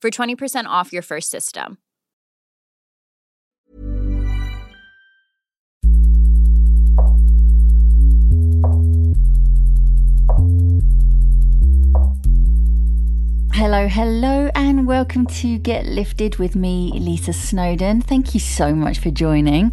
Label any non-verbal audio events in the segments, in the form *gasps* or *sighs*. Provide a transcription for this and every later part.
for 20% off your first system. Hello, hello, and welcome to Get Lifted with me, Lisa Snowden. Thank you so much for joining.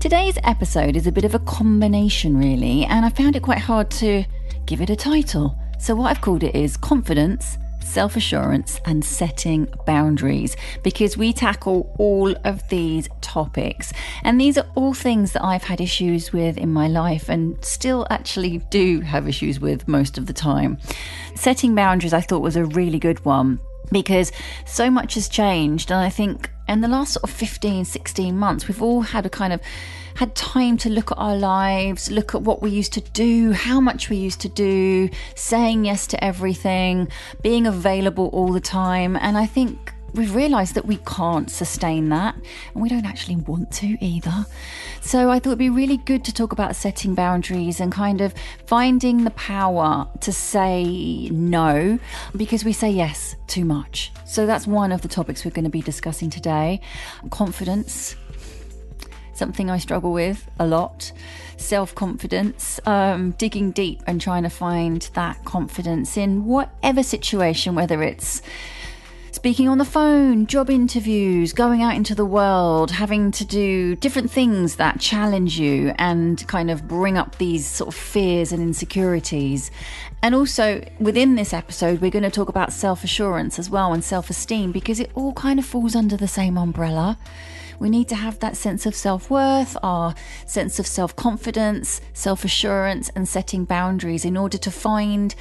Today's episode is a bit of a combination, really, and I found it quite hard to give it a title. So, what I've called it is Confidence, Self Assurance, and Setting Boundaries, because we tackle all of these topics. And these are all things that I've had issues with in my life and still actually do have issues with most of the time. Setting boundaries, I thought, was a really good one because so much has changed. And I think in the last sort of 15, 16 months, we've all had a kind of had time to look at our lives, look at what we used to do, how much we used to do, saying yes to everything, being available all the time. And I think we've realised that we can't sustain that and we don't actually want to either. So I thought it'd be really good to talk about setting boundaries and kind of finding the power to say no because we say yes too much. So that's one of the topics we're going to be discussing today. Confidence, something I struggle with a lot. Self confidence, um, digging deep and trying to find that confidence in whatever situation, whether it's speaking on the phone, job interviews, going out into the world, having to do different things that challenge you and kind of bring up these sort of fears and insecurities. And also within this episode, we're going to talk about self assurance as well and self esteem because it all kind of falls under the same umbrella. We need to have that sense of self worth, our sense of self confidence, self assurance, and setting boundaries in order to find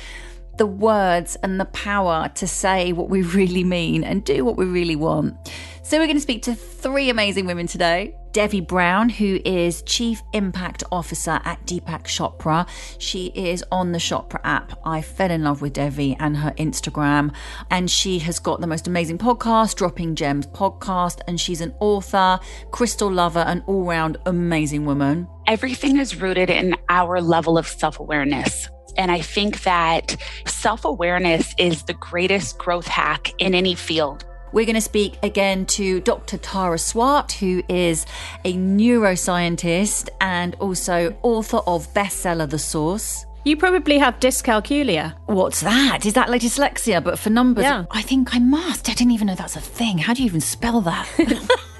the words and the power to say what we really mean and do what we really want. So, we're going to speak to three amazing women today. Devi Brown, who is Chief Impact Officer at Deepak Chopra. She is on the Chopra app. I fell in love with Devi and her Instagram, and she has got the most amazing podcast, Dropping Gems podcast, and she's an author, crystal lover, an all round amazing woman. Everything is rooted in our level of self awareness. And I think that self awareness is the greatest growth hack in any field. We're going to speak again to Dr. Tara Swart, who is a neuroscientist and also author of bestseller The Source. You probably have dyscalculia. What's that? Is that like dyslexia, but for numbers? Yeah. I think I must. I didn't even know that's a thing. How do you even spell that? *laughs*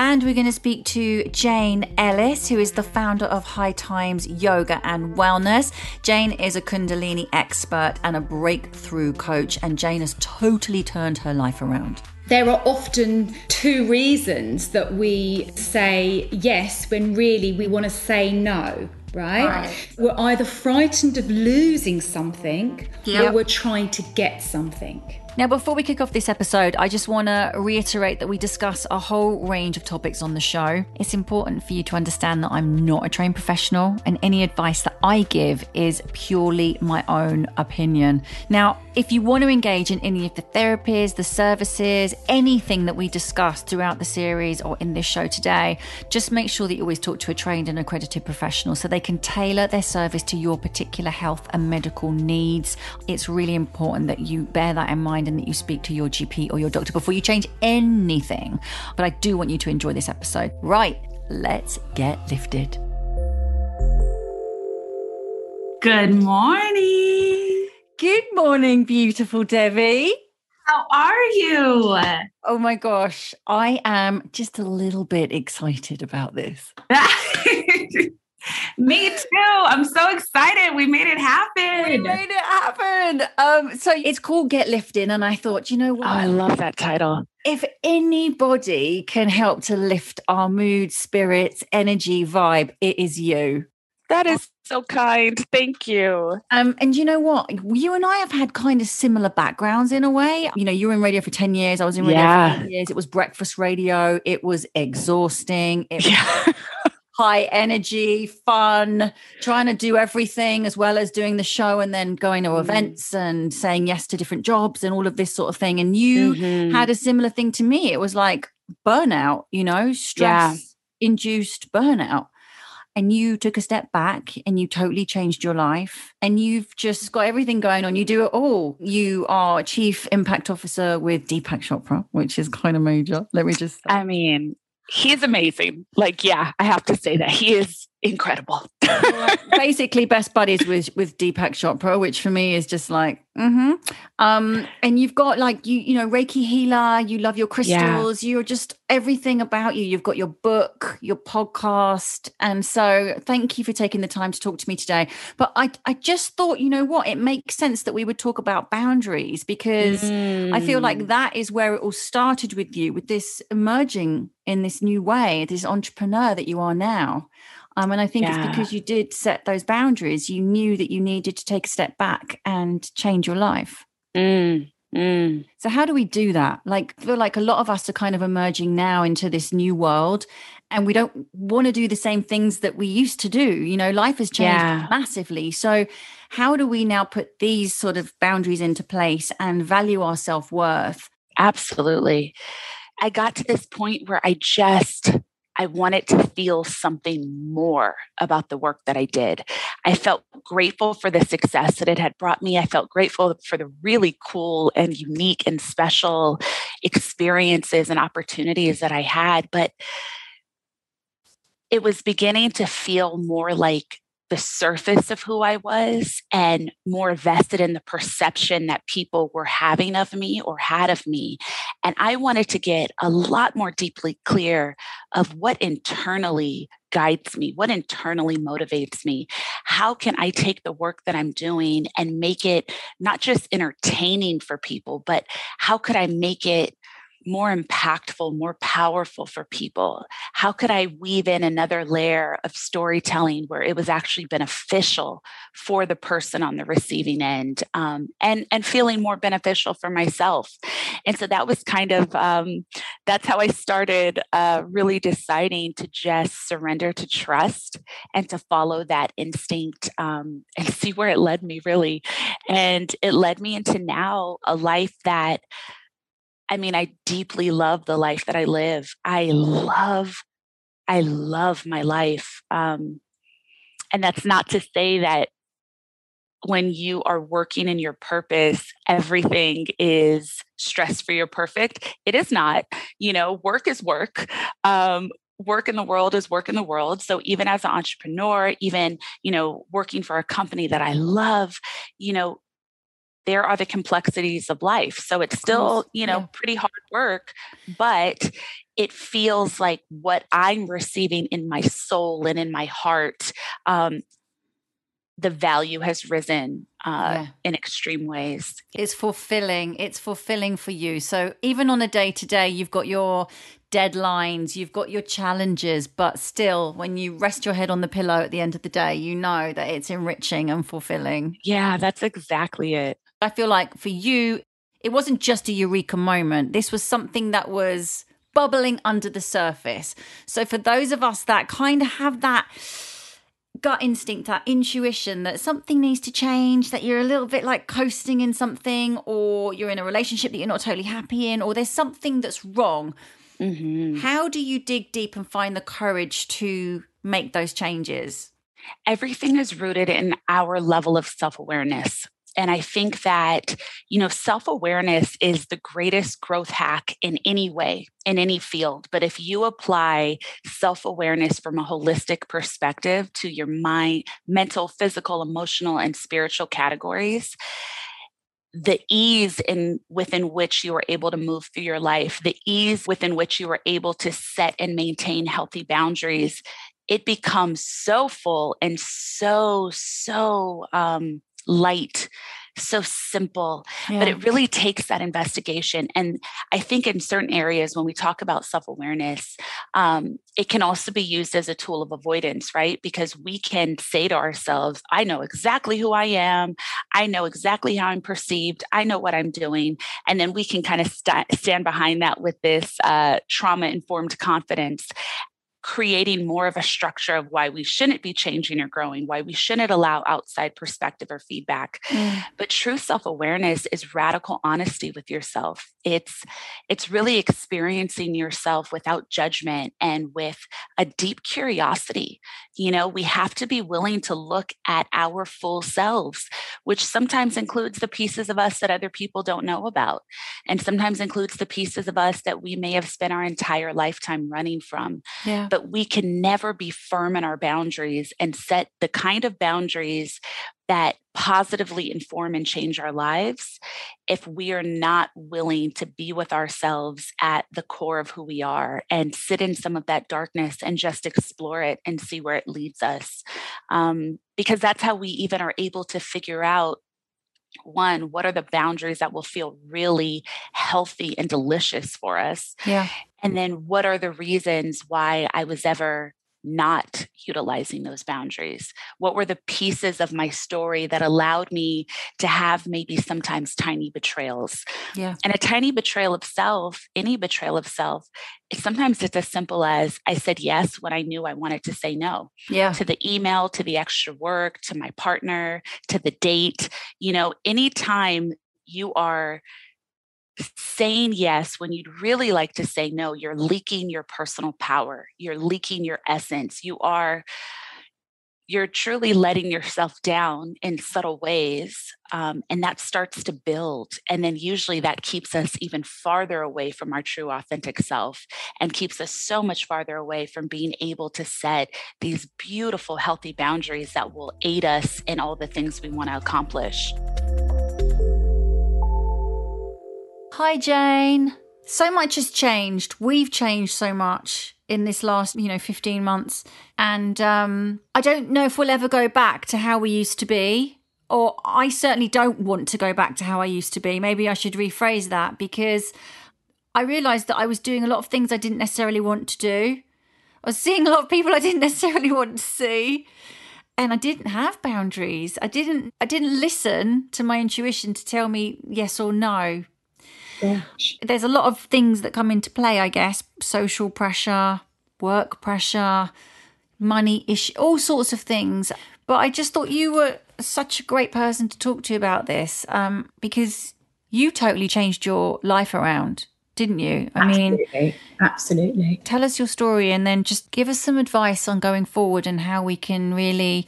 And we're going to speak to Jane Ellis, who is the founder of High Times Yoga and Wellness. Jane is a Kundalini expert and a breakthrough coach, and Jane has totally turned her life around. There are often two reasons that we say yes when really we want to say no. Right? Right. We're either frightened of losing something Yep. or we're trying to get something. Now, before we kick off this episode, I just want to reiterate that we discuss a whole range of topics on the show. It's important for you to understand that I'm not a trained professional, and any advice that I give is purely my own opinion. Now, If you want to engage in any of the therapies, the services, anything that we discussed throughout the series or in this show today, just make sure that you always talk to a trained and accredited professional so they can tailor their service to your particular health and medical needs. It's really important that you bear that in mind and that you speak to your GP or your doctor before you change anything. But I do want you to enjoy this episode. Right, let's get lifted. Good morning. Good morning, beautiful Devi. How are you? Oh my gosh, I am just a little bit excited about this. *laughs* Me too. I'm so excited. We made it happen. We made it happen. Um, so it's called Get Lifted, and I thought, you know what? Oh, I love that title. If anybody can help to lift our mood, spirits, energy, vibe, it is you. That is so kind. Thank you. Um, and you know what? You and I have had kind of similar backgrounds in a way. You know, you were in radio for 10 years. I was in radio Yeah. for 10 years. It was breakfast radio. It was exhausting. It was *laughs* high energy, fun, trying to do everything as well as doing the show and then going to Mm. events and saying yes to different jobs and all of this sort of thing. And you Mhm. had a similar thing to me. It was like burnout, you know, stress induced burnout. And you took a step back and you totally changed your life. And you've just got everything going on. You do it all. You are chief impact officer with Deepak Chopra, which is kind of major. Let me just say. I mean, he's amazing. Like, yeah, I have to say that he is incredible. *laughs* basically best buddies with with Deepak Chopra, which for me is just like, mm-hmm. um, and you've got like you, you know, Reiki healer. You love your crystals. You're just everything about you. You've got your book, your podcast, and so thank you for taking the time to talk to me today. But I, I just thought, you know what, it makes sense that we would talk about boundaries because I feel Mm. like that is where it all started with you, with this emerging in this new way, this entrepreneur that you are now. Um, and I think it's because you did set those boundaries. You knew that you needed to take a step back and change your life. Mm, mm. So, how do we do that? Like, I feel like a lot of us are kind of emerging now into this new world, and we don't want to do the same things that we used to do. You know, life has changed Yeah. massively. So, how do we now put these sort of boundaries into place and value our self worth? Absolutely. I got to this point where I just I wanted to feel something more about the work that I did. I felt grateful for the success that it had brought me. I felt grateful for the really cool and unique and special experiences and opportunities that I had, but it was beginning to feel more like the surface of who I was and more vested in the perception that people were having of me or had of me. And I wanted to get a lot more deeply clear of what internally guides me, what internally motivates me. How can I take the work that I'm doing and make it not just entertaining for people, but how could I make it more impactful, more powerful for people? How could I weave in another layer of storytelling where it was actually beneficial for the person on the receiving end, um, and and feeling more beneficial for myself? And so that was kind of um, that's how I started uh, really deciding to just surrender to trust and to follow that instinct um, and see where it led me really, and it led me into now a life that I mean, I deeply love the life that I live. I love, I love my life. Um, and that's not to say that when you are working in your purpose, everything is stress free or perfect. It is not. You know, work is work. Um, work in the world is work in the world. So even as an entrepreneur, even, you know, working for a company that I love, you know, there are the complexities of life. So it's still, you know, yeah. pretty hard work, but it feels like what I'm receiving in my soul and in my heart, um, the value has risen uh, Yeah. in extreme ways. It's fulfilling. It's fulfilling for you. So even on a day to day, you've got your deadlines, you've got your challenges, but still, when you rest your head on the pillow at the end of the day, you know that it's enriching and fulfilling. Yeah, that's exactly it. I feel like for you, it wasn't just a eureka moment. This was something that was bubbling under the surface. So for those of us that kind of have that gut instinct, that intuition that something needs to change, that you're a little bit like coasting in something, or you're in a relationship that you're not totally happy in, or there's something that's wrong. Mm-hmm. How do you dig deep and find the courage to make those changes? Everything is rooted in our level of self awareness. And I think that, you know, self awareness is the greatest growth hack in any way, in any field. But if you apply self awareness from a holistic perspective to your mind, mental, physical, emotional, and spiritual categories, the ease in within which you are able to move through your life the ease within which you are able to set and maintain healthy boundaries it becomes so full and so so um, light so simple yeah. but it really takes that investigation and i think in certain areas when we talk about self-awareness um, it can also be used as a tool of avoidance right? Because we can say to ourselves i know exactly who i am. I know exactly how i'm perceived. I know what i'm doing. And then we can kind of st- stand behind that with this uh, trauma informed confidence creating more of a structure of why we shouldn't be changing or growing, why we shouldn't allow outside perspective or feedback. Mm. But true self-awareness is radical honesty with yourself. It's it's really experiencing yourself without judgment and with a deep curiosity. You know, we have to be willing to look at our full selves, which sometimes includes the pieces of us that other people don't know about, and sometimes includes the pieces of us that we may have spent our entire lifetime running from. Yeah but we can never be firm in our boundaries and set the kind of boundaries that positively inform and change our lives if we are not willing to be with ourselves at the core of who we are and sit in some of that darkness and just explore it and see where it leads us. Um, because that's how we even are able to figure out one what are the boundaries that will feel really healthy and delicious for us? Yeah. And then what are the reasons why i was ever not utilizing those boundaries? What were the pieces of my story that allowed me to have maybe sometimes tiny betrayals? Yeah. And a tiny betrayal of self, any betrayal of self, sometimes it's as simple as I said yes when I knew I wanted to say no. Yeah. To the email, to the extra work, to my partner, to the date. You know, anytime you are saying yes when you'd really like to say no, you're leaking your personal power. You're leaking your essence. You are you're truly letting yourself down in subtle ways. Um, and that starts to build. And then usually that keeps us even farther away from our true, authentic self and keeps us so much farther away from being able to set these beautiful, healthy boundaries that will aid us in all the things we want to accomplish. Hi, Jane. So much has changed. We've changed so much in this last, you know, 15 months. And um, I don't know if we'll ever go back to how we used to be. Or I certainly don't want to go back to how I used to be. Maybe I should rephrase that because I realized that I was doing a lot of things I didn't necessarily want to do. I was seeing a lot of people I didn't *laughs* necessarily want to see and I didn't have boundaries. I didn't I didn't listen to my intuition to tell me yes or no Gosh. There's a lot of things that come into play, I guess social pressure, work pressure, money issue, all sorts of things. But I just thought you were such a great person to talk to about this um, because you totally changed your life around, didn't you? I absolutely. mean, absolutely. Tell us your story and then just give us some advice on going forward and how we can really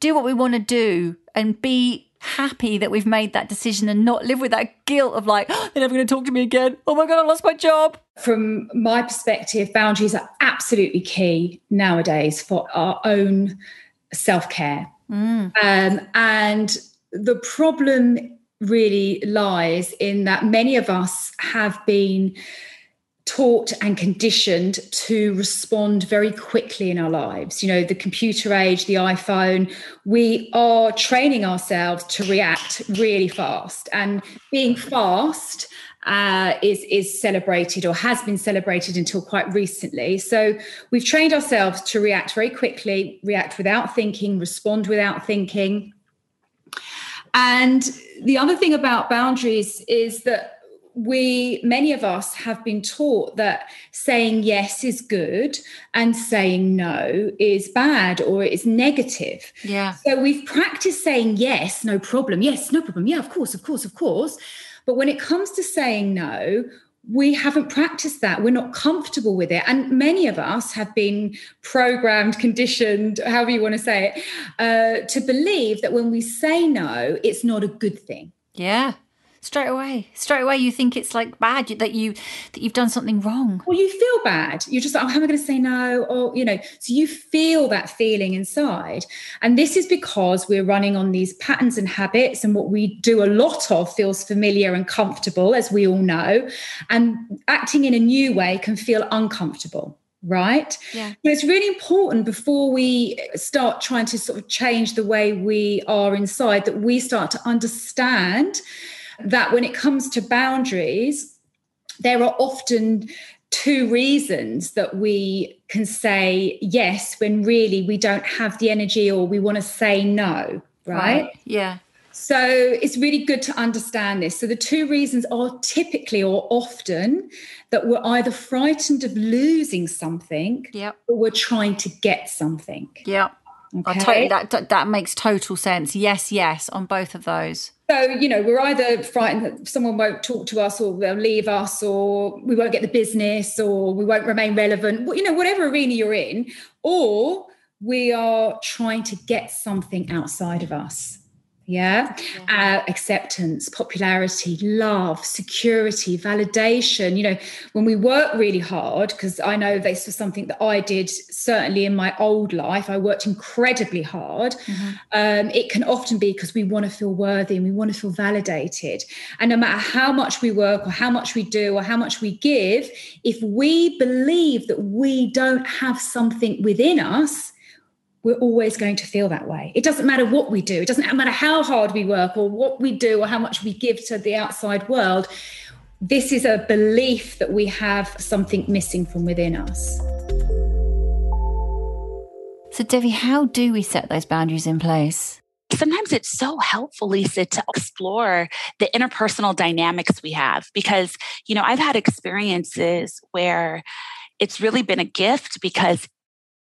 do what we want to do and be happy that we've made that decision and not live with that guilt of like, oh, *gasps* they're never going to talk to me again. Oh my God, I lost my job. From my perspective, boundaries are absolutely key nowadays for our own self care. Mm. Um, and the problem really lies in that many of us have been taught and conditioned to respond very quickly in our lives. You know, the computer age, the iPhone, we are training ourselves to react really fast. And being fast uh, is is celebrated or has been celebrated until quite recently. So we've trained ourselves to react very quickly, react without thinking, respond without thinking. And the other thing about boundaries is that we many of us have been taught that saying yes is good and saying no is bad or it's negative yeah so we've practiced saying yes no problem yes no problem yeah of course of course of course but when it comes to saying no we haven't practiced that. We're not comfortable with it. And many of us have been programmed, *laughs* conditioned, however you want to say it, uh, to believe that when we say no, it's not a good thing. Yeah straight away. Straight away you think it's like bad that you that you've done something wrong. Well you feel bad. You're just like oh, how am i going to say no? Or you know so you feel that feeling inside. And this is because we're running on these patterns and habits and what we do a lot of feels familiar and comfortable as we all know. And acting in a new way can feel uncomfortable right? Yeah. But it's really important before we start trying to sort of change the way we are inside that we start to understand that when it comes to boundaries, there are often two reasons that we can say yes when really we don't have the energy or we want to say no, right? right. Yeah. So it's really good to understand this. So the two reasons are typically or often that we're either frightened of losing something yep. or we're trying to get something. Yeah. Okay. Totally, that that makes total sense. Yes, yes, on both of those. So, you know, we're either frightened that someone won't talk to us or they'll leave us or we won't get the business or we won't remain relevant, you know, whatever arena you're in, or we are trying to get something outside of us yeah, yeah. Uh, acceptance popularity love security validation you know when we work really hard because i know this was something that i did certainly in my old life i worked incredibly hard mm-hmm. um, it can often be because we want to feel worthy and we want to feel validated and no matter how much we work or how much we do or how much we give if we believe that we don't have something within us we're always going to feel that way. It doesn't matter what we do, it doesn't matter how hard we work or what we do or how much we give to the outside world. This is a belief that we have something missing from within us. So, Devi, how do we set those boundaries in place? sometimes it's so helpful, Lisa, to explore the interpersonal dynamics we have because, you know, I've had experiences where it's really been a gift because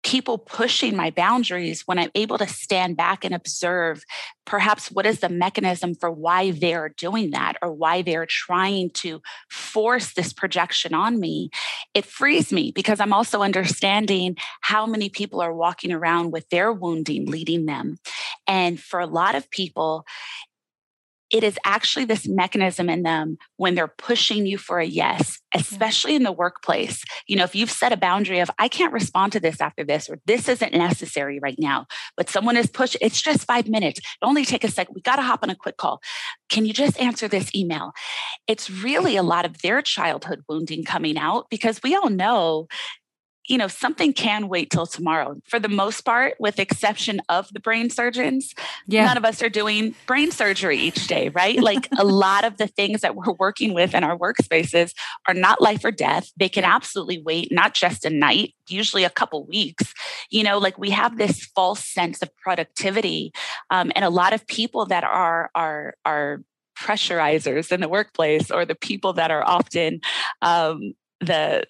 people pushing my boundaries when I'm able to stand back and observe perhaps what is the mechanism for why they're doing that or why they're trying to force this projection on me, it frees me because I'm also understanding how many people are walking around with their wounding leading them. And for a lot of people, it is actually this mechanism in them when they're pushing you for a yes, mm-hmm. especially in the workplace. You know, if you've set a boundary of, I can't respond to this after this, or this isn't necessary right now, but someone is pushing, it's just five minutes. It only take a second. We got to hop on a quick call. Can you just answer this email? It's really a lot of their childhood wounding coming out because we all know you know, something can wait till tomorrow. For the most part, with exception of the brain surgeons, yeah. none of us are doing brain surgery each day, right? Like a lot of the things that we're working with in our workspaces are not life or death. They can absolutely wait, not just a night, usually a couple weeks. You know, like we have this false sense of productivity, um, and a lot of people that are are are pressurizers in the workplace or the people that are often um, the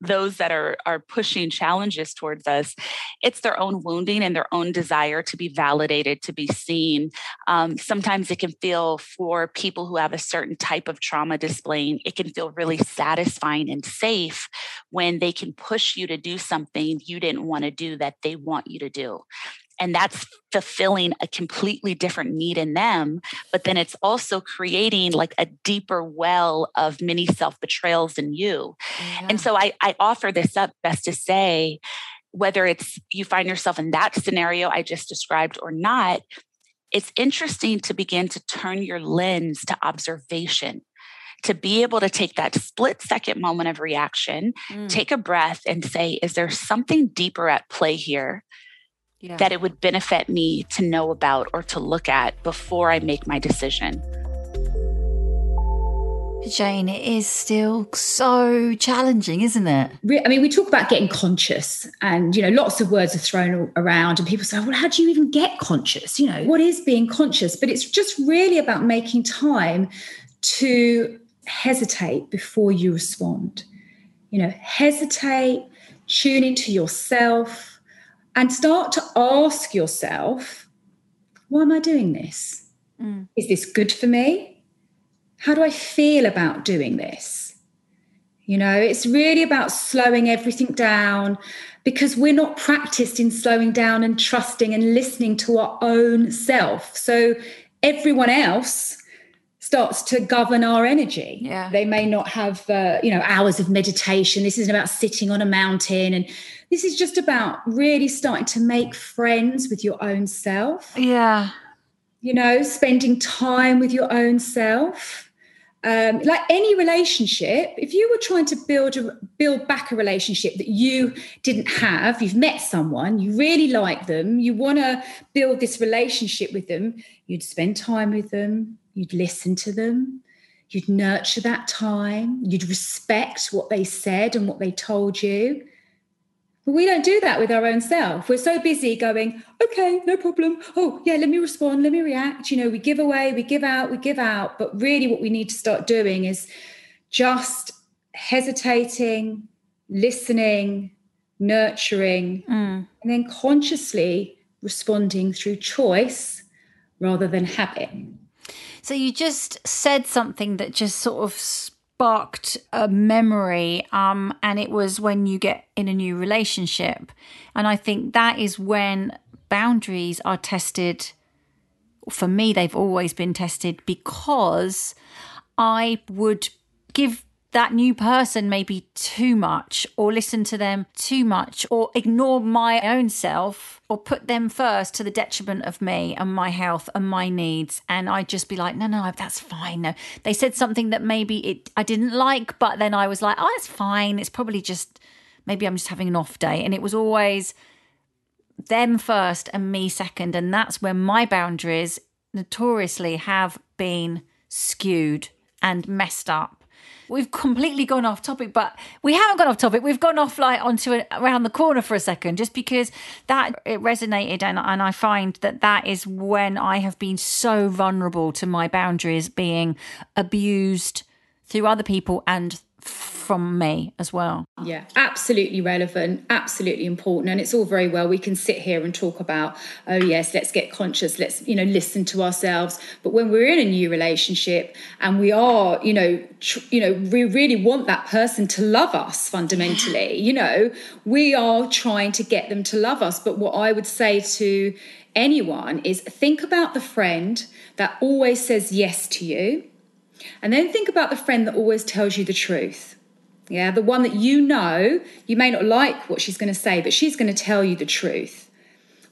those that are are pushing challenges towards us it's their own wounding and their own desire to be validated to be seen. Um, sometimes it can feel for people who have a certain type of trauma displaying it can feel really satisfying and safe when they can push you to do something you didn't want to do that they want you to do and that's fulfilling a completely different need in them but then it's also creating like a deeper well of many self betrayals in you yeah. and so I, I offer this up best to say whether it's you find yourself in that scenario i just described or not it's interesting to begin to turn your lens to observation to be able to take that split second moment of reaction, mm. take a breath and say, is there something deeper at play here yeah. that it would benefit me to know about or to look at before I make my decision. Jane, it is still so challenging, isn't it? I mean, we talk about getting conscious, and you know, lots of words are thrown around, and people say, oh, "Well, how do you even get conscious?" You know, what is being conscious? But it's just really about making time to hesitate before you respond. You know, hesitate, tune into yourself, and start to ask yourself, why am I doing this? Mm. Is this good for me? How do I feel about doing this? You know, it's really about slowing everything down because we're not practiced in slowing down and trusting and listening to our own self. So everyone else starts to govern our energy. Yeah. They may not have, uh, you know, hours of meditation. This isn't about sitting on a mountain. And this is just about really starting to make friends with your own self. Yeah. You know, spending time with your own self um, like any relationship, if you were trying to build a, build back a relationship that you didn't have, you've met someone, you really like them, you want to build this relationship with them, you'd spend time with them, you'd listen to them, you'd nurture that time, you'd respect what they said and what they told you, but we don't do that with our own self. We're so busy going, okay, no problem. Oh, yeah, let me respond, let me react. You know, we give away, we give out, we give out. But really, what we need to start doing is just hesitating, listening, nurturing, mm. and then consciously responding through choice rather than habit. So you just said something that just sort of sparked a memory um, and it was when you get in a new relationship. And i think that is when boundaries are tested. For me they've always been tested because i would give that new person maybe too much or listen to them too much or ignore my own self or put them first to the detriment of me and my health and my needs. And I'd just be like no no that's fine. No. They said something that maybe it I didn't like but then I was like oh it's fine. It's probably just maybe I'm just having an off day. And it was always them first and me second. And that's where my boundaries notoriously have been skewed and messed up we've completely gone off topic, but we haven't gone off topic. We've gone off like onto a, around the corner for a second, just because that it resonated, and and I find that that is when I have been so vulnerable to my boundaries being abused through other people and from me as well. Yeah, absolutely relevant, absolutely important. And it's all very well. We can sit here and talk about, oh, yes, let's get conscious, let's, you know, listen to ourselves. But when we're in a new relationship and we are, you know, tr- you know, we really want that person to love us fundamentally, you know, we are trying to get them to love us. But what I would say to anyone is think about the friend that always says yes to you. And then think about the friend that always tells you the truth. Yeah, the one that you know, you may not like what she's going to say, but she's going to tell you the truth.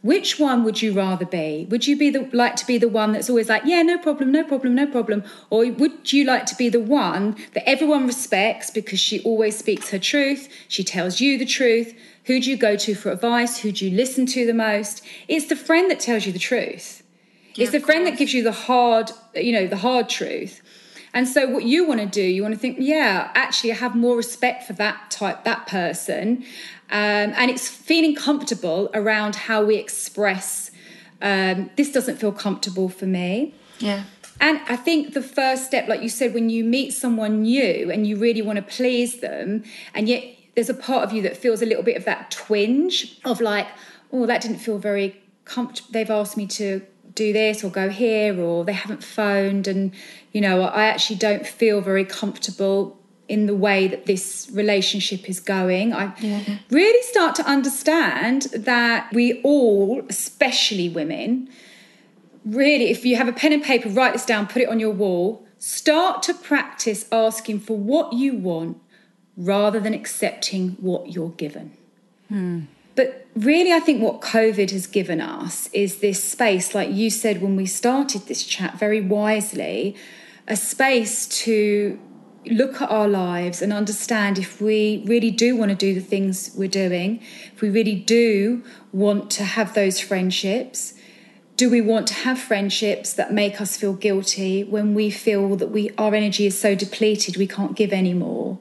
Which one would you rather be? Would you be the like to be the one that's always like, yeah, no problem, no problem, no problem, or would you like to be the one that everyone respects because she always speaks her truth, she tells you the truth? Who do you go to for advice? Who do you listen to the most? It's the friend that tells you the truth. Yeah, it's the friend that gives you the hard, you know, the hard truth. And so what you want to do, you want to think, yeah, actually, I have more respect for that type, that person. Um, and it's feeling comfortable around how we express um, this doesn't feel comfortable for me. Yeah. And I think the first step, like you said, when you meet someone new and you really want to please them, and yet there's a part of you that feels a little bit of that twinge of like, oh, that didn't feel very comfortable. They've asked me to do this or go here or they haven't phoned and you know i actually don't feel very comfortable in the way that this relationship is going i yeah. really start to understand that we all especially women really if you have a pen and paper write this down put it on your wall start to practice asking for what you want rather than accepting what you're given hmm. But really, I think what COVID has given us is this space, like you said when we started this chat very wisely, a space to look at our lives and understand if we really do want to do the things we're doing, if we really do want to have those friendships. Do we want to have friendships that make us feel guilty when we feel that we our energy is so depleted we can't give anymore?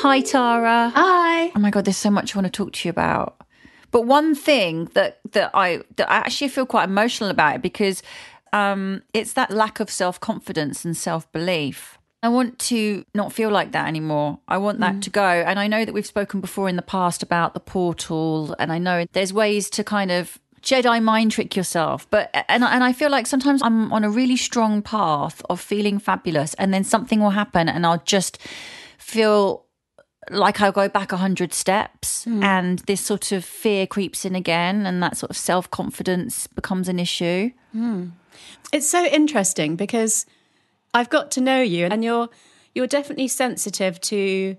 Hi, Tara. Hi. Oh my god, there's so much I want to talk to you about. But one thing that that I that I actually feel quite emotional about it because um, it's that lack of self confidence and self belief. I want to not feel like that anymore. I want that mm. to go. And I know that we've spoken before in the past about the portal, and I know there's ways to kind of Jedi mind trick yourself. But and and I feel like sometimes I'm on a really strong path of feeling fabulous, and then something will happen, and I'll just feel like I'll go back a hundred steps, mm. and this sort of fear creeps in again, and that sort of self confidence becomes an issue. Mm. It's so interesting because I've got to know you and you're you're definitely sensitive to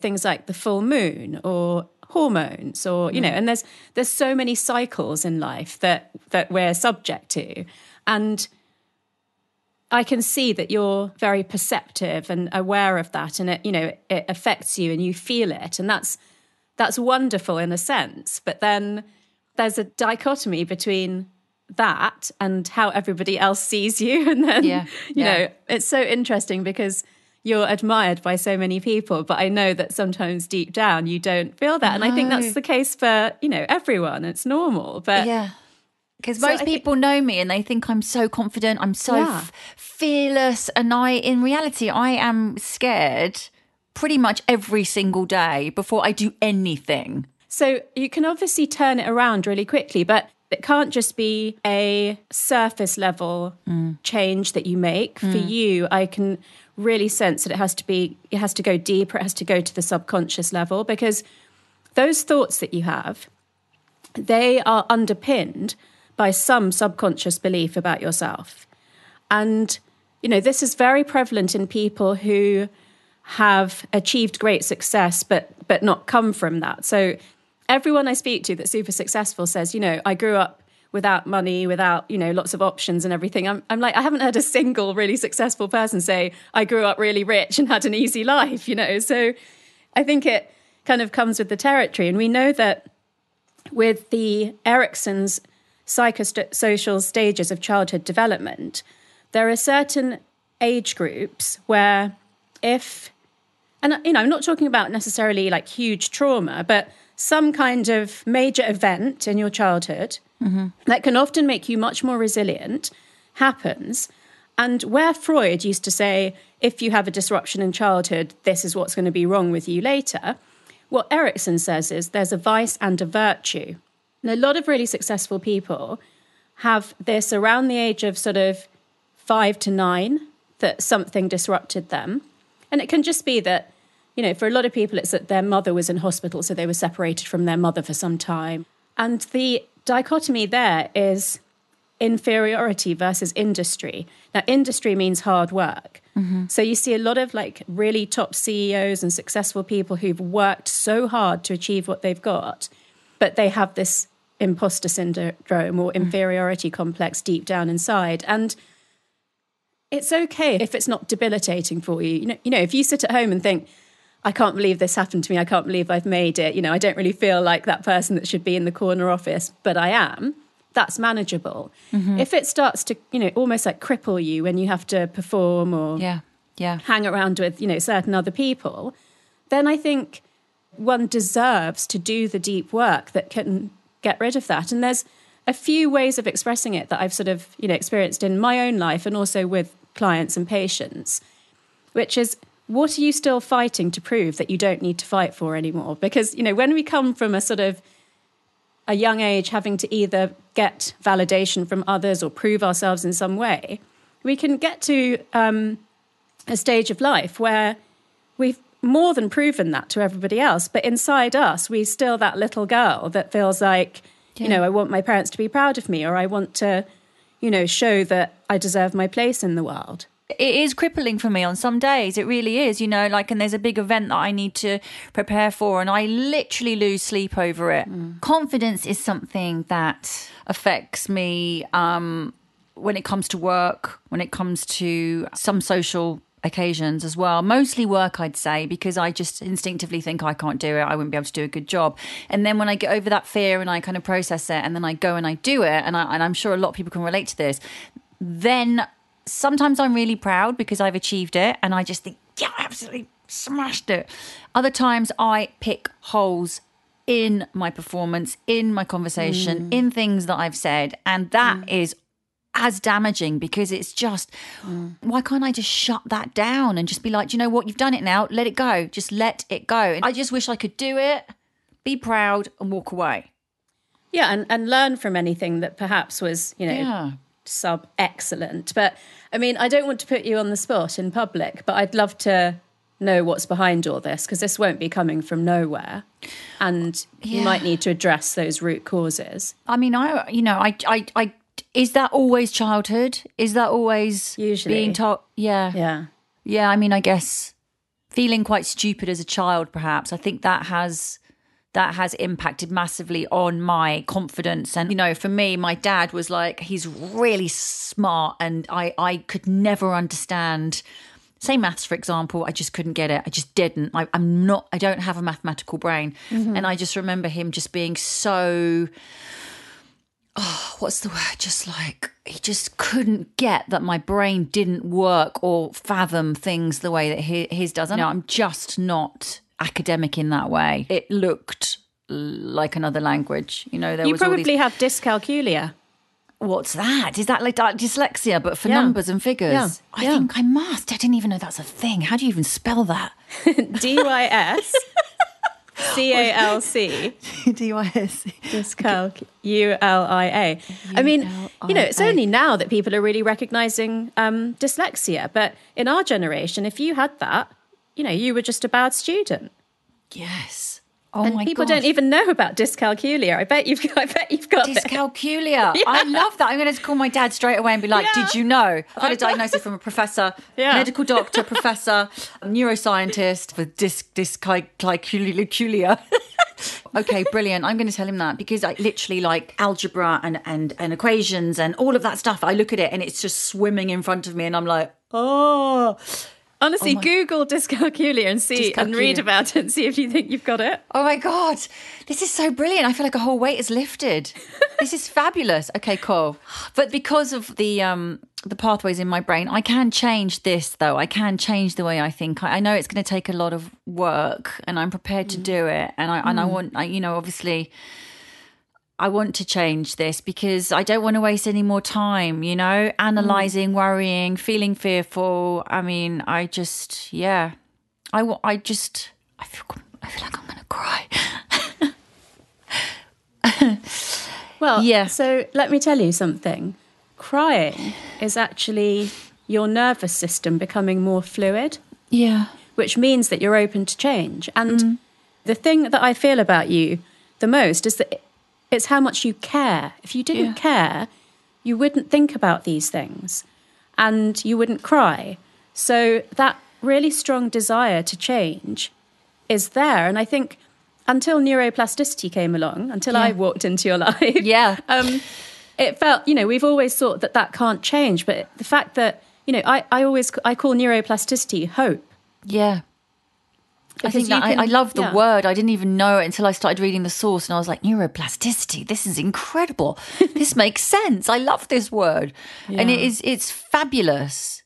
things like the full moon or hormones or you know mm. and there's there's so many cycles in life that that we're subject to. And I can see that you're very perceptive and aware of that and it you know it affects you and you feel it and that's that's wonderful in a sense. But then there's a dichotomy between that and how everybody else sees you *laughs* and then Yeah, you yeah. know it's so interesting because you're admired by so many people but i know that sometimes deep down you don't feel that and i think that's the case for you know everyone it's normal but Yeah. Because most thi- people know me and they think I'm so confident, I'm so Yeah. f- fearless. And I, in reality, I am scared pretty much every single day before I do anything. So you can obviously turn it around really quickly, but it can't just be a surface level change that you make. For mm. you, I can really sense that it has to be, it has to go deeper, it has to go to the subconscious level because those thoughts that you have, they are underpinned by some subconscious belief about yourself. And, you know, this is very prevalent in people who have achieved great success but but not come from that. So everyone I speak to that's super successful says, you know, I grew up without money, without, you know, lots of options and everything. I'm I'm like, I haven't heard a single really successful person say, I grew up really rich and had an easy life, you know. So I think it kind of comes with the territory. And we know that with the Erikson's psychosocial stages of childhood development, there are certain age groups where if and you know i'm not talking about necessarily like huge trauma but some kind of major event in your childhood mm-hmm. that can often make you much more resilient happens. And where freud used to say if you have a disruption in childhood this is what's going to be wrong with you later what Erikson says is there's a vice and a virtue. And a lot of really successful people have this around the age of sort of five to nine that something disrupted them. And it can just be that, you know, for a lot of people, it's that their mother was in hospital, so they were separated from their mother for some time. And the dichotomy there is inferiority versus industry. Now, industry means hard work. Mm-hmm. So you see a lot of like really top CEOs and successful people who've worked so hard to achieve what they've got, but they have this imposter syndrome or inferiority mm. complex deep down inside. And it's okay if it's not debilitating for you. You know, you know, if you sit at home and think, I can't believe this happened to me, I can't believe I've made it, you know, I don't really feel like that person that should be in the corner office, but I am that's manageable. Mm-hmm. If it starts to, you know, almost like cripple you when you have to perform or yeah, yeah. hang around with, you know, certain other people, then I think one deserves to do the deep work that can get rid of that. And there's a few ways of expressing it that I've sort of, you know, experienced in my own life and also with clients and patients, which is what are you still fighting to prove that you don't need to fight for anymore? Because, you know, when we come from a sort of a young age having to either get validation from others or prove ourselves in some way, we can get to um, a stage of life where we've more than proven that to everybody else. But inside us, we still that little girl that feels like, yeah. you know, I want my parents to be proud of me or I want to, you know, show that I deserve my place in the world it is crippling for me on some days. It really is, you know, like, and there's a big event that I need to prepare for, and I literally lose sleep over it. Mm. Confidence is something that affects me um, when it comes to work, when it comes to some social occasions as well. Mostly work, I'd say, because I just instinctively think I can't do it. I wouldn't be able to do a good job. And then when I get over that fear and I kind of process it, and then I go and I do it, and, I, and I'm sure a lot of people can relate to this, then sometimes I'm really proud because I've achieved it and I just think, yeah, I absolutely smashed it. Other times I pick holes in my performance, in my conversation, mm. in things that I've said. And that mm. is as damaging because it's just, mm. why can't I just shut that down and just be like, you know what, you've done it now, let it go. Just let it go. And I just wish I could do it, be proud, and walk away. Yeah, and, and learn from anything that perhaps was, you know, yeah. Sub excellent. But I mean, I don't want to put you on the spot in public, but I'd love to know what's behind all this because this won't be coming from nowhere. And yeah. you might need to address those root causes. I mean i you know i i, I is that always childhood? Is that always usually. being taught yeah. Yeah. Yeah i mean i guess feeling quite stupid as a child perhaps. I think that has that has impacted massively on my confidence. And, you know, for me, my dad was like, he's really smart. And I, I could never understand, say maths, for example, I just couldn't get it. I just didn't. I, am not, I don't have a mathematical brain. Mm-hmm. And I just remember him just being so, oh, what's the word? Just like, he just couldn't get that my brain didn't work or fathom things the way that his, does. And I'm just not academic in that way. It looked like another language. You know, there you was probably these... have dyscalculia. What's that? Is that like dyslexia, but for yeah. numbers and figures? Yeah. I yeah. think I must. I didn't even know that's a thing. How do you even spell that? *laughs* *laughs* *laughs* D Y S C A L C. D Y S. Dyscalc U L I A. I mean, you know, it's only now that people are really recognizing um, dyslexia. But in our generation, if you had that, you know, you were just a bad student. Yes. Oh and people don't even know about dyscalculia. I bet you've got, I bet you've got dyscalculia. *laughs* yeah. I love that. I'm going to call my dad straight away and be like, yeah. "Did you know?" I've had a diagnosis from a professor, *laughs* yeah. medical doctor, professor, neuroscientist for dys dyscalculia. *laughs* okay, brilliant. I'm going to tell him that because I literally like algebra and and and equations and all of that stuff. I look at it and it's just swimming in front of me, and I'm like, oh. Honestly, oh Google dyscalculia and see dyscalculia. and read about it and see if you think you've got it. Oh my god, this is so brilliant! I feel like a whole weight is lifted. this is fabulous. Okay, cool. But because of the um the pathways in my brain, I can change this though. I can change the way I think. I, I know it's going to take a lot of work, and I'm prepared to mm. do it. And I mm. and I mm. want, I, you know, obviously I want to change this because I don't want to waste any more time, you know, analyzing, mm. worrying, feeling fearful. I mean, I just, yeah, I, I just, I feel, I feel like I'm going to cry. *laughs* well, yeah. So let me tell you something. Crying is actually your nervous system becoming more fluid. Yeah. which means that you're open to change. And the thing that I feel about you the most is that it's how much you care. If you didn't care, you wouldn't think about these things and you wouldn't cry. So that really strong desire to change is there. And I think until neuroplasticity came along, until I walked into your *laughs* life, Yeah. um, it felt, you know, we've always thought that that can't change. But the fact that, you know, I, I always, I call neuroplasticity hope. Yeah. I think that I, I love the yeah. word. I didn't even know it until I started reading the source, and I was like, neuroplasticity. This is incredible. *laughs* this makes sense. I love this word, and it Yeah. is. It's fabulous.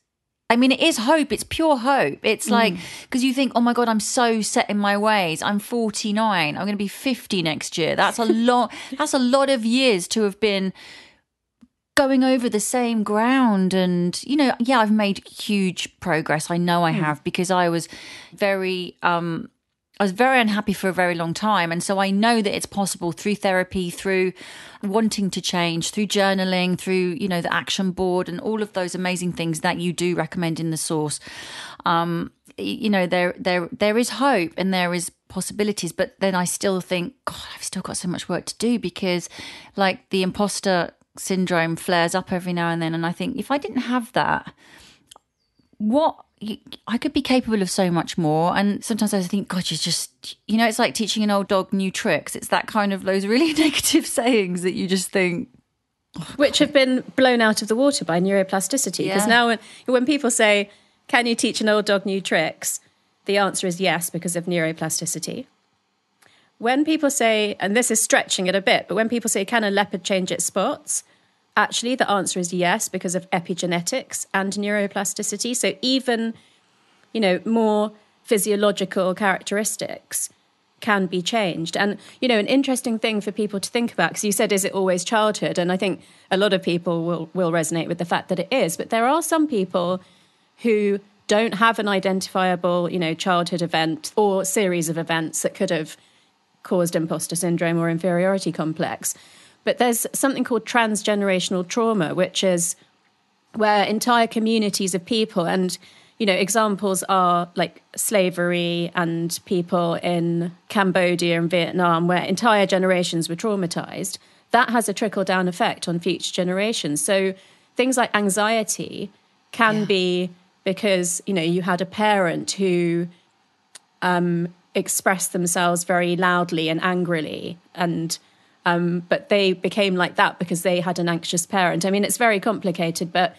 I mean, it is hope. It's pure hope. It's like because you think, oh my god, I'm so set in my ways. I'm 49. I'm going to be 50 next year. That's a *laughs* lot. that's a lot of years to have been going over the same ground and you know yeah i've made huge progress. I know i have because i was very um i was very unhappy for a very long time. And so i know that it's possible through therapy through wanting to change through journaling through you know the action board and all of those amazing things that you do recommend in the source. Um you know there there there is hope and there is possibilities but then i still think god i've still got so much work to do because like the imposter syndrome flares up every now and then and i think if i didn't have that what I could be capable of so much more. And sometimes I think, God, you're just, you know, it's like teaching an old dog new tricks. It's that kind of those really *laughs* negative sayings that you just think, which have been blown out of the water by neuroplasticity. Because Yeah. now, when, when people say, Can you teach an old dog new tricks? the answer is yes, because of neuroplasticity. When people say, and this is stretching it a bit, but when people say, Can a leopard change its spots? Actually, the answer is yes, because of epigenetics and neuroplasticity. So even, you know, more physiological characteristics can be changed. And, you know, an interesting thing for people to think about, because you said, is it always childhood? And I think a lot of people will, will resonate with the fact that it is. But there are some people who don't have an identifiable, you know, childhood event or series of events that could have caused imposter syndrome or inferiority complex. But there's something called transgenerational trauma, which is where entire communities of people and you know examples are like slavery and people in Cambodia and Vietnam where entire generations were traumatized. That has a trickle down effect on future generations. So things like anxiety can be because you know you had a parent who um, expressed themselves very loudly and angrily and um, but they became like that because they had an anxious parent. I mean, it's very complicated, but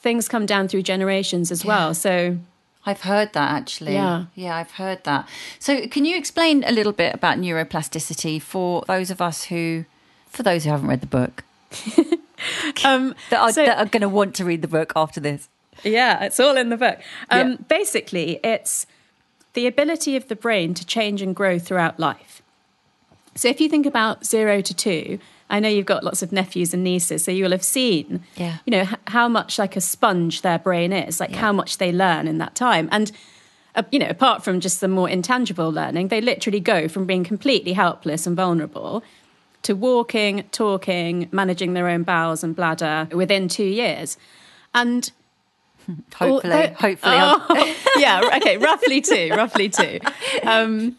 things come down through generations as well. So I've heard that actually. Yeah. Yeah, I've heard that. So, can you explain a little bit about neuroplasticity for those of us who, for those who haven't read the book, *laughs* um, *laughs* that are, so- are going to want to read the book after this? Yeah, it's all in the book. Um, Yeah. Basically, it's the ability of the brain to change and grow throughout life. So if you think about zero to two, I know you've got lots of nephews and nieces, so you'll have seen, Yeah. you know, h- how much like a sponge their brain is, like how much they learn in that time. And, uh, you know, apart from just the more intangible learning, they literally go from being completely helpless and vulnerable to walking, talking, managing their own bowels and bladder within two years. And Hopefully, Although- hopefully. Oh, *laughs* yeah, okay, roughly two, roughly two. Um,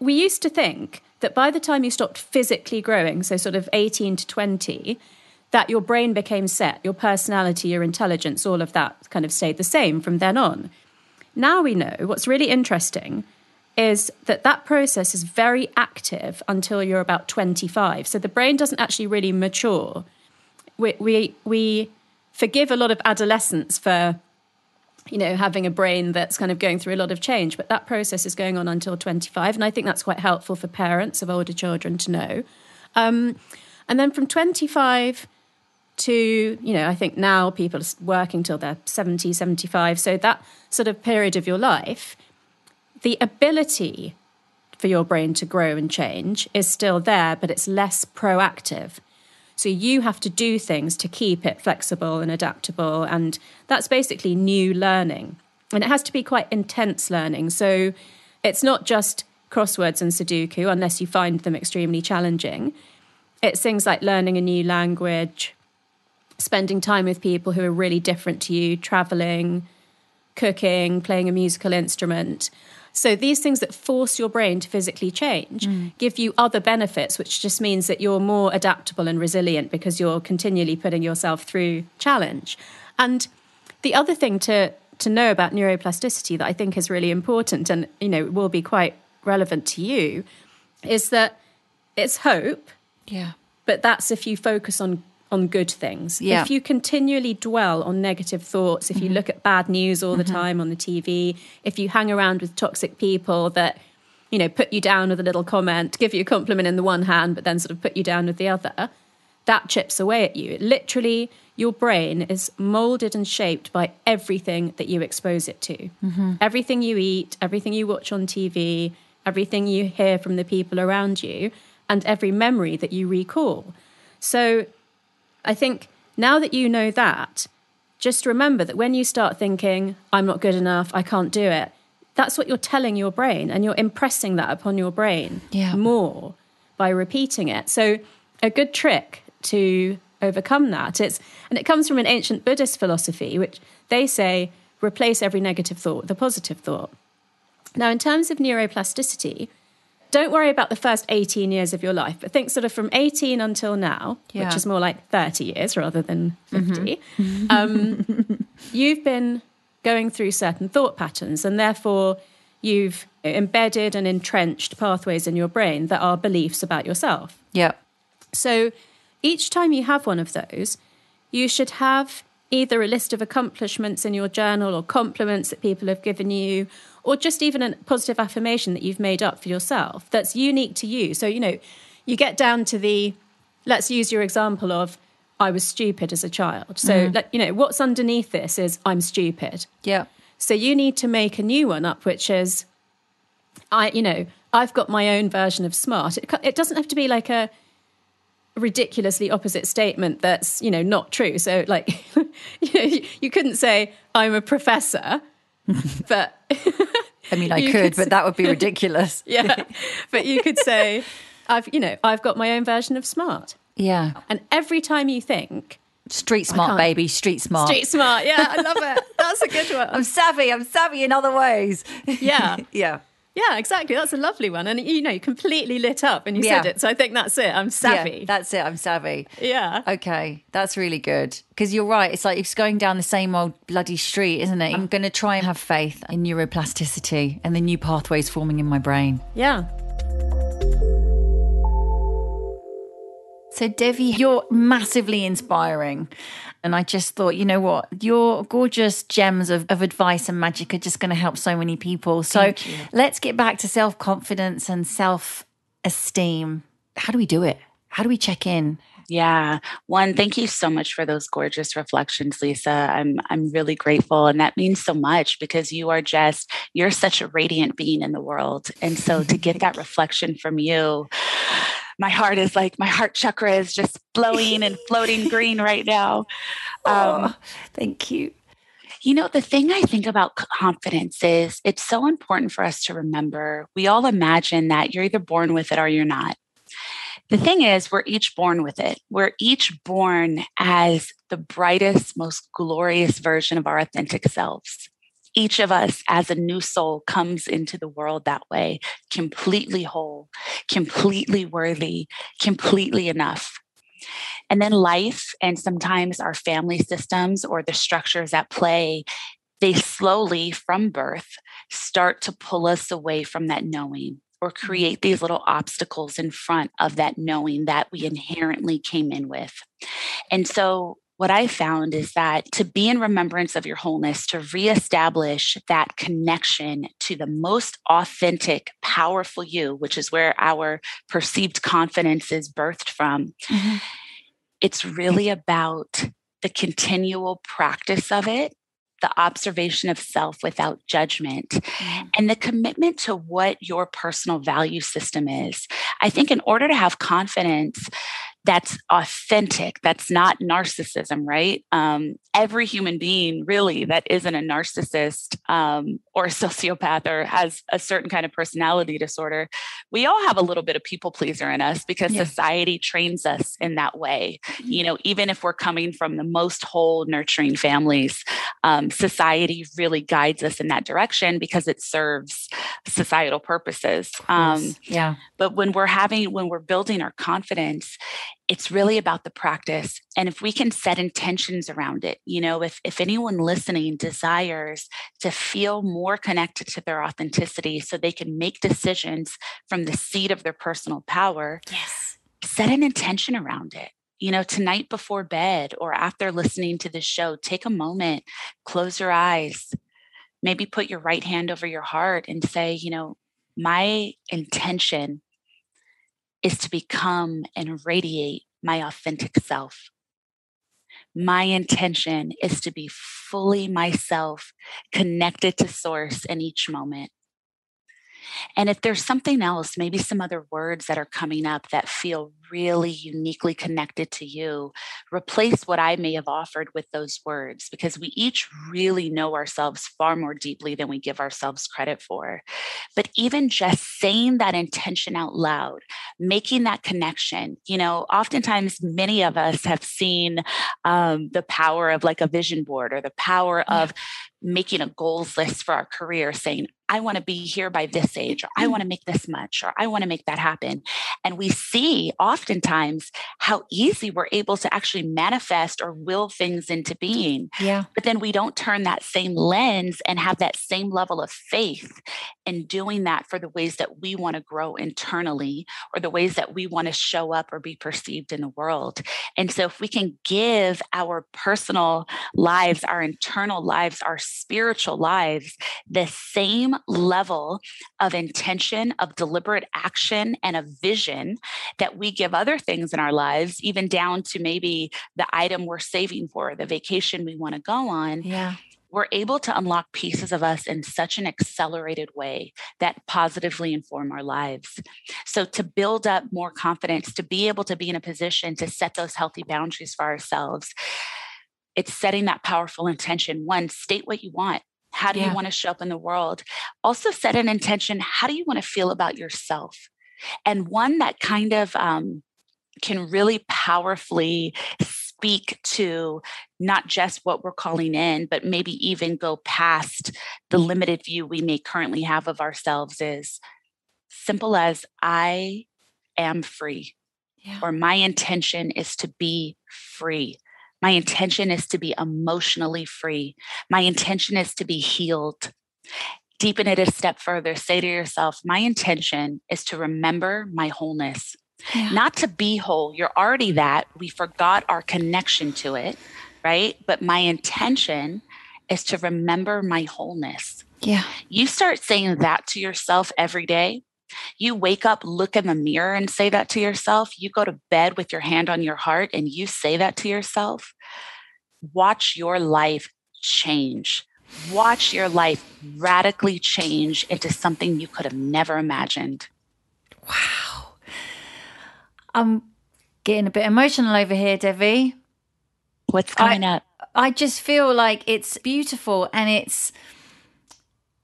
we used to think that by the time you stopped physically growing, so sort of 18 to 20, that your brain became set, your personality, your intelligence, all of that kind of stayed the same from then on. Now we know what's really interesting is that that process is very active until you're about 25. So the brain doesn't actually really mature. We, we, we forgive a lot of adolescents for you know having a brain that's kind of going through a lot of change but that process is going on until 25 and i think that's quite helpful for parents of older children to know. Um, and then from 25 to you know i think now people are working till they're 70 75 so that sort of period of your life the ability for your brain to grow and change is still there but it's less proactive so you have to do things to keep it flexible and adaptable. And that's basically new learning. And it has to be quite intense learning. So it's not just crosswords and Sudoku, unless you find them extremely challenging. It's things like learning a new language, spending time with people who are really different to you, traveling, cooking, playing a musical instrument. So these things that force your brain to physically change mm. give you other benefits, which just means that you're more adaptable and resilient because you're continually putting yourself through challenge. And the other thing to to know about neuroplasticity that I think is really important and you know will be quite relevant to you is that it's hope. Yeah. But that's if you focus on on good things. Yeah. If you continually dwell on negative thoughts, if you mm-hmm. look at bad news all the mm-hmm. time on the TV, if you hang around with toxic people that, you know, put you down with a little comment, give you a compliment in the one hand, but then sort of put you down with the other, that chips away at you. It literally, your brain is molded and shaped by everything that you expose it to. Mm-hmm. Everything you eat, everything you watch on TV, everything you hear from the people around you, and every memory that you recall. So I think now that you know that, just remember that when you start thinking, I'm not good enough, I can't do it, that's what you're telling your brain, and you're impressing that upon your brain yeah. more by repeating it. So, a good trick to overcome that it's and it comes from an ancient Buddhist philosophy, which they say replace every negative thought with a positive thought. Now, in terms of neuroplasticity, don't worry about the first 18 years of your life, but think sort of from 18 until now, yeah. which is more like 30 years rather than 50. Mm-hmm. Um, *laughs* you've been going through certain thought patterns, and therefore you've embedded and entrenched pathways in your brain that are beliefs about yourself. Yeah. So each time you have one of those, you should have either a list of accomplishments in your journal or compliments that people have given you or just even a positive affirmation that you've made up for yourself that's unique to you. So, you know, you get down to the, let's use your example of, I was stupid as a child. So, mm. you know, what's underneath this is I'm stupid. Yeah. So you need to make a new one up, which is, I, you know, I've got my own version of smart. It, it doesn't have to be like a ridiculously opposite statement that's, you know, not true. So, like, *laughs* you, know, you couldn't say, I'm a professor *laughs* but *laughs* I mean, I could, could, but that would be *laughs* ridiculous. yeah, but you could say, *laughs* "I've, you know, I've got my own version of smart." Yeah, and every time you think, Street smart, baby. Street smart. Street smart. Yeah, I love it. *laughs* That's a good one. I'm savvy. I'm savvy in other ways. Yeah. yeah. Yeah, exactly. That's a lovely one. And you know, you completely lit up and you yeah. said it. So I think that's it. I'm savvy. Yeah, that's it. I'm savvy. Yeah. Okay. That's really good. Because you're right. It's like it's going down the same old bloody street, isn't it? I'm going to try and have faith in neuroplasticity and the new pathways forming in my brain. Yeah. So, Devi, you're massively inspiring. And I just thought, you know what, your gorgeous gems of, of advice and magic are just going to help so many people. So let's get back to self confidence and self esteem. How do we do it? How do we check in? Yeah. One, thank you so much for those gorgeous reflections, Lisa. I'm I'm really grateful and that means so much because you are just you're such a radiant being in the world. And so to get that *laughs* reflection from you my heart is like my heart chakra is just flowing and floating green right now. Um, oh, thank you. You know, the thing I think about confidence is it's so important for us to remember. We all imagine that you're either born with it or you're not. The thing is, we're each born with it. We're each born as the brightest, most glorious version of our authentic selves each of us as a new soul comes into the world that way, completely whole, completely worthy, completely enough. And then life and sometimes our family systems or the structures at play, they slowly from birth start to pull us away from that knowing or create these little obstacles in front of that knowing that we inherently came in with. And so what I found is that to be in remembrance of your wholeness, to reestablish that connection to the most authentic, powerful you, which is where our perceived confidence is birthed from, mm-hmm. it's really about the continual practice of it the observation of self without judgment, mm-hmm. and the commitment to what your personal value system is. I think in order to have confidence, that's authentic. That's not narcissism right? Um, every human being really that isn't a narcissist um, or a sociopath or has a certain kind of personality disorder we all have a little bit of people pleaser in us because yeah. society trains us in that way. You mm-hmm. know even if we're coming from the most whole nurturing families um, society really guides us in that direction because it serves societal purposes. Um, yeah. but when we're having when we're building our confidence it's really about the practice and if we can set intentions around it you know if if anyone listening desires to feel more connected to their authenticity so they can make decisions from the seat of their personal power yes. set an intention around it. You know tonight before bed or after listening to this show take a moment close your eyes maybe put your right hand over your heart and say you know my intention is to become and radiate my authentic self. My intention is to be fully myself, connected to source in each moment. And if there's something else, maybe some other words that are coming up that feel really uniquely connected to you, replace what I may have offered with those words because we each really know ourselves far more deeply than we give ourselves credit for. But even just saying that intention out loud, making that connection, you know, oftentimes many of us have seen um, the power of like a vision board or the power yeah. of making a goals list for our career saying I want to be here by this age, or I mm. want to make this much, or I want to make that happen. And we see oftentimes how easy we're able to actually manifest or will things into being. Yeah. But then we don't turn that same lens and have that same level of faith in doing that for the ways that we want to grow internally or the ways that we want to show up or be perceived in the world. And so if we can give our personal lives, our internal lives, our spiritual lives the same level of intention, of deliberate action, and a vision that we give other things in our lives, even down to maybe the item we're saving for, the vacation we want to go on. Yeah we're able to unlock pieces of us in such an accelerated way that positively inform our lives. So, to build up more confidence, to be able to be in a position to set those healthy boundaries for ourselves, it's setting that powerful intention. One, state what you want. How do yeah. you want to show up in the world? Also, set an intention. How do you want to feel about yourself? And one that kind of um, can really powerfully speak to not just what we're calling in, but maybe even go past the limited view we may currently have of ourselves is simple as I am free, yeah. or my intention is to be free. My intention is to be emotionally free. My intention is to be healed. Deepen it a step further. Say to yourself, My intention is to remember my wholeness, yeah. not to be whole. You're already that. We forgot our connection to it, right? But my intention is to remember my wholeness. Yeah. You start saying that to yourself every day. You wake up, look in the mirror, and say that to yourself. You go to bed with your hand on your heart and you say that to yourself. Watch your life change. Watch your life radically change into something you could have never imagined. Wow. I'm getting a bit emotional over here, Devi. What's coming I, up? I just feel like it's beautiful and it's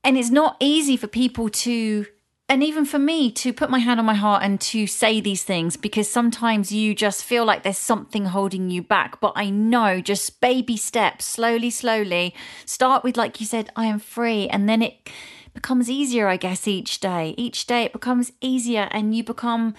and it's not easy for people to and even for me to put my hand on my heart and to say these things because sometimes you just feel like there's something holding you back. But i know just baby steps slowly slowly start with like you said i am free. And then it becomes easier i guess each day. Each day it becomes easier and you become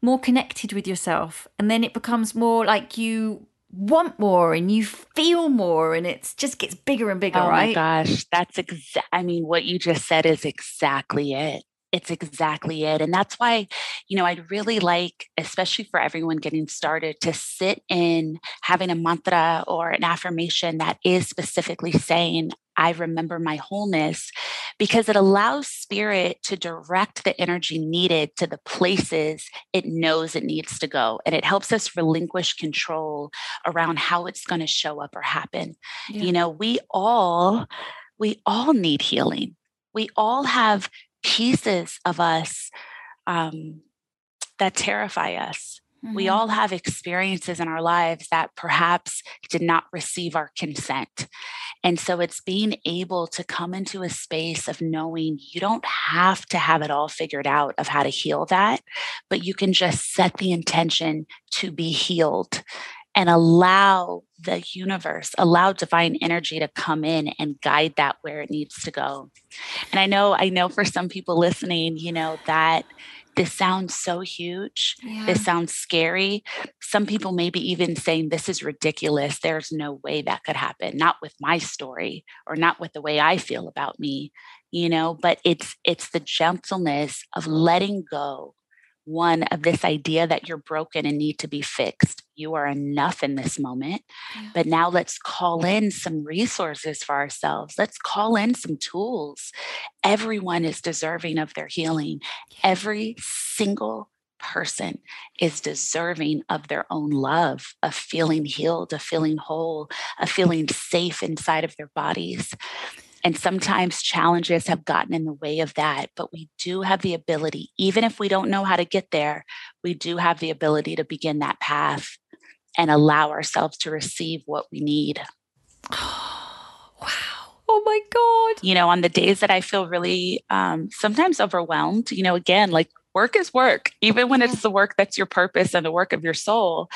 more connected with yourself. And then it becomes more like you want more and you feel more and it just gets bigger and bigger oh right? my gosh. That's exact i mean what you just said is exactly it it's exactly it. And that's why, you know, I'd really like, especially for everyone getting started, to sit in having a mantra or an affirmation that is specifically saying, I remember my wholeness, because it allows spirit to direct the energy needed to the places it knows it needs to go. And it helps us relinquish control around how it's going to show up or happen. Yeah. You know, we all, we all need healing. We all have pieces of us um, that terrify us. Mm-hmm. We all have experiences in our lives that perhaps did not receive our consent. And so it's being able to come into a space of knowing you don't have to have it all figured out of how to heal that, but you can just set the intention to be healed and allow the universe, allow divine energy to come in and guide that where it needs to go. And I know, I know for some people listening, you know, that this sounds so huge. Yeah. This sounds scary. Some people maybe even saying this is ridiculous. There's no way that could happen. Not with my story or not with the way I feel about me, you know, but it's it's the gentleness of letting go one of this idea that you're broken and need to be fixed. You are enough in this moment. Yeah. But now let's call in some resources for ourselves. Let's call in some tools. Everyone is deserving of their healing. Every single person is deserving of their own love, of feeling healed, of feeling whole, of feeling safe inside of their bodies. And sometimes challenges have gotten in the way of that, but we do have the ability, even if we don't know how to get there, we do have the ability to begin that path and allow ourselves to receive what we need. Oh, *gasps* wow. Oh my God. You know, on the days that I feel really um, sometimes overwhelmed, you know, again, like work is work, even when it's the work that's your purpose and the work of your soul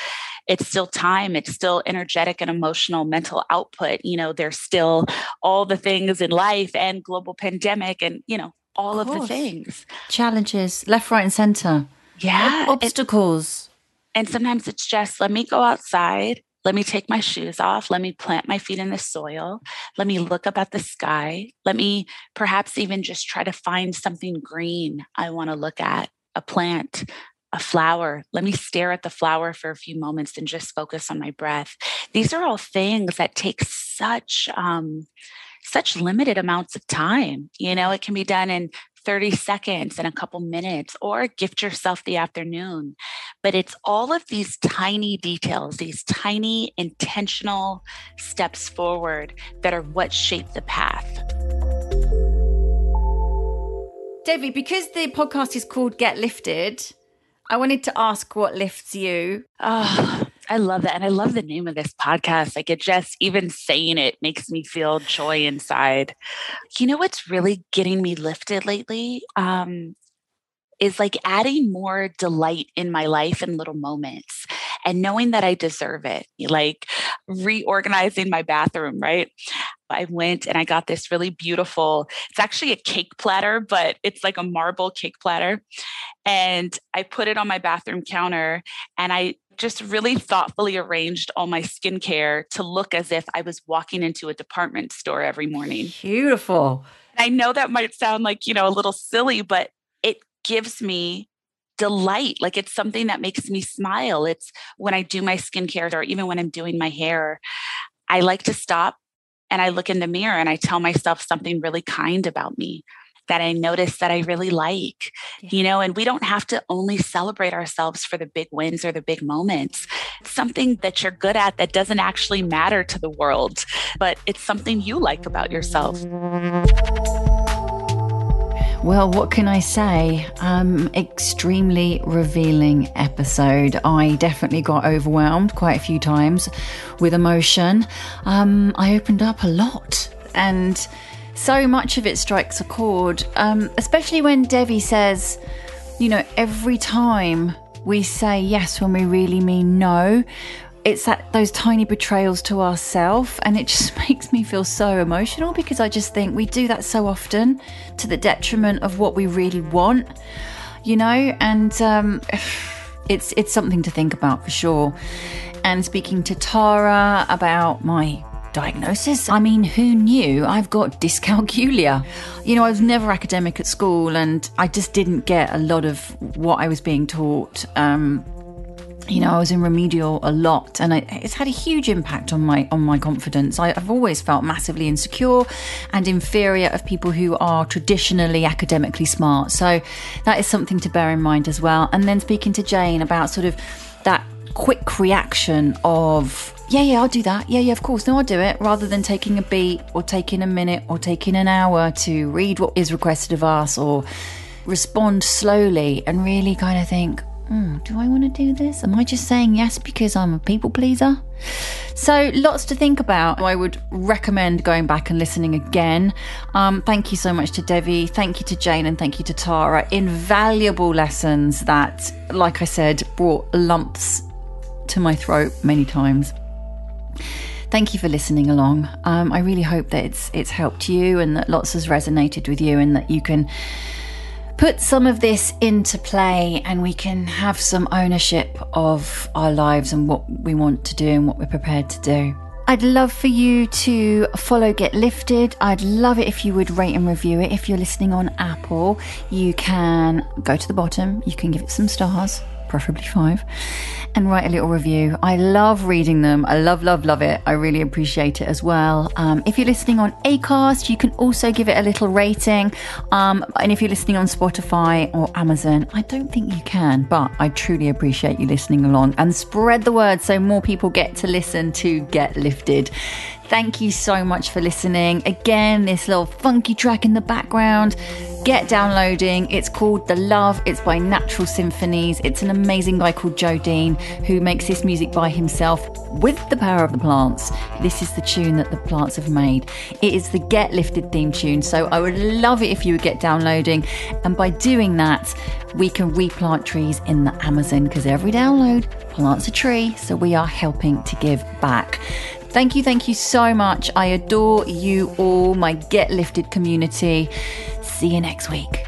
it's still time it's still energetic and emotional mental output. You know there's still all the things in life and global pandemic and you know all of, of the things. Challenges left right and center. Yeah obstacles. And sometimes it's just let me go outside let me take my shoes off. Let me plant my feet in the soil. Let me look up at the sky. Let me perhaps even just try to find something green I want to look at a plant, a flower. Let me stare at the flower for a few moments and just focus on my breath. These are all things that take such um, such limited amounts of time. You know, it can be done in 30 seconds in a couple minutes or gift yourself the afternoon. But it's all of these tiny details, these tiny intentional steps forward that are what shape the path. Devi, because the podcast is called Get Lifted, I wanted to ask what lifts you. Oh, I love that. And I love the name of this podcast. Like it just, even saying it makes me feel joy inside. You know what's really getting me lifted lately? Um, is like adding more delight in my life in little moments and knowing that I deserve it, like reorganizing my bathroom, right? I went and I got this really beautiful, it's actually a cake platter, but it's like a marble cake platter. And I put it on my bathroom counter and I just really thoughtfully arranged all my skincare to look as if I was walking into a department store every morning. Beautiful. I know that might sound like, you know, a little silly, but it gives me delight. Like it's something that makes me smile. It's when I do my skincare or even when I'm doing my hair, I like to stop and I look in the mirror and I tell myself something really kind about me that I notice that I really like, yeah. you know, and we don't have to only celebrate ourselves for the big wins or the big moments. It's something that you're good at that doesn't actually matter to the world, but it's something you like about yourself. Well, what can I say? Um, extremely revealing episode. I definitely got overwhelmed quite a few times with emotion. Um, I opened up a lot and so much of it strikes a chord, um, especially when Devi says, you know, every time we say yes when we really mean no, it's that those tiny betrayals to ourselves and it just *laughs* makes me feel so emotional because i just think we do that so often to the detriment of what we really want you know? And um, *sighs* it's it's something to think about for sure. And speaking to tara about my diagnosis i mean who knew? I've got *laughs* dyscalculia. You know i was never academic at school and i just didn't get a lot of what i was being taught um, you know, I was in remedial a lot, and I, it's had a huge impact on my on my confidence. I, have always felt massively insecure and inferior of people who are traditionally academically smart. So that is something to bear in mind as well. And then speaking to Jane about sort of that quick reaction of yeah, yeah, I'll do that. Yeah, yeah, of course. No, I'll do it. Rather than taking a beat or taking a minute or taking an hour to read what is requested of us or respond slowly and really kind of think, mm, do I want to do this? Am I just saying yes because I'm a people pleaser? So, lots to think about. I would recommend going back and listening again. Um, thank you so much to Devi. Thank you to Jane and thank you to Tara. Invaluable lessons that, like I said, brought lumps to my throat many times. Thank you for listening along. Um, I really hope that it's it's helped you and that lots has resonated with you and that you can put some of this into play and we can have some ownership of our lives and what we want to do and what we're prepared to do. I'd love for you to follow Get Lifted. I'd love it if you would rate and review it. If you're listening on Apple, you can go to the bottom, you can give it some stars preferably five, and write a little review. I love reading them. I love, love, love it. I really appreciate it as well. Um, if you're listening on Acast, you can also give it a little rating. Um, and if you're listening on Spotify or Amazon, I don't think you can, but I truly appreciate you listening along and spread the word so more people get to listen to Get Lifted. Thank you so much for listening. Again, this little funky track in the background. Get downloading. It's called The Love. It's by Natural Symphonies. It's an amazing guy called Joe Dean who makes this music by himself with the power of the plants. This is the tune that the plants have made. It is the Get Lifted theme tune. So I would love it if you would get downloading. And by doing that, we can replant trees in the Amazon because every download plants a tree. So we are helping to give back. Thank you, thank you so much. I adore you all, my Get Lifted community. See you next week.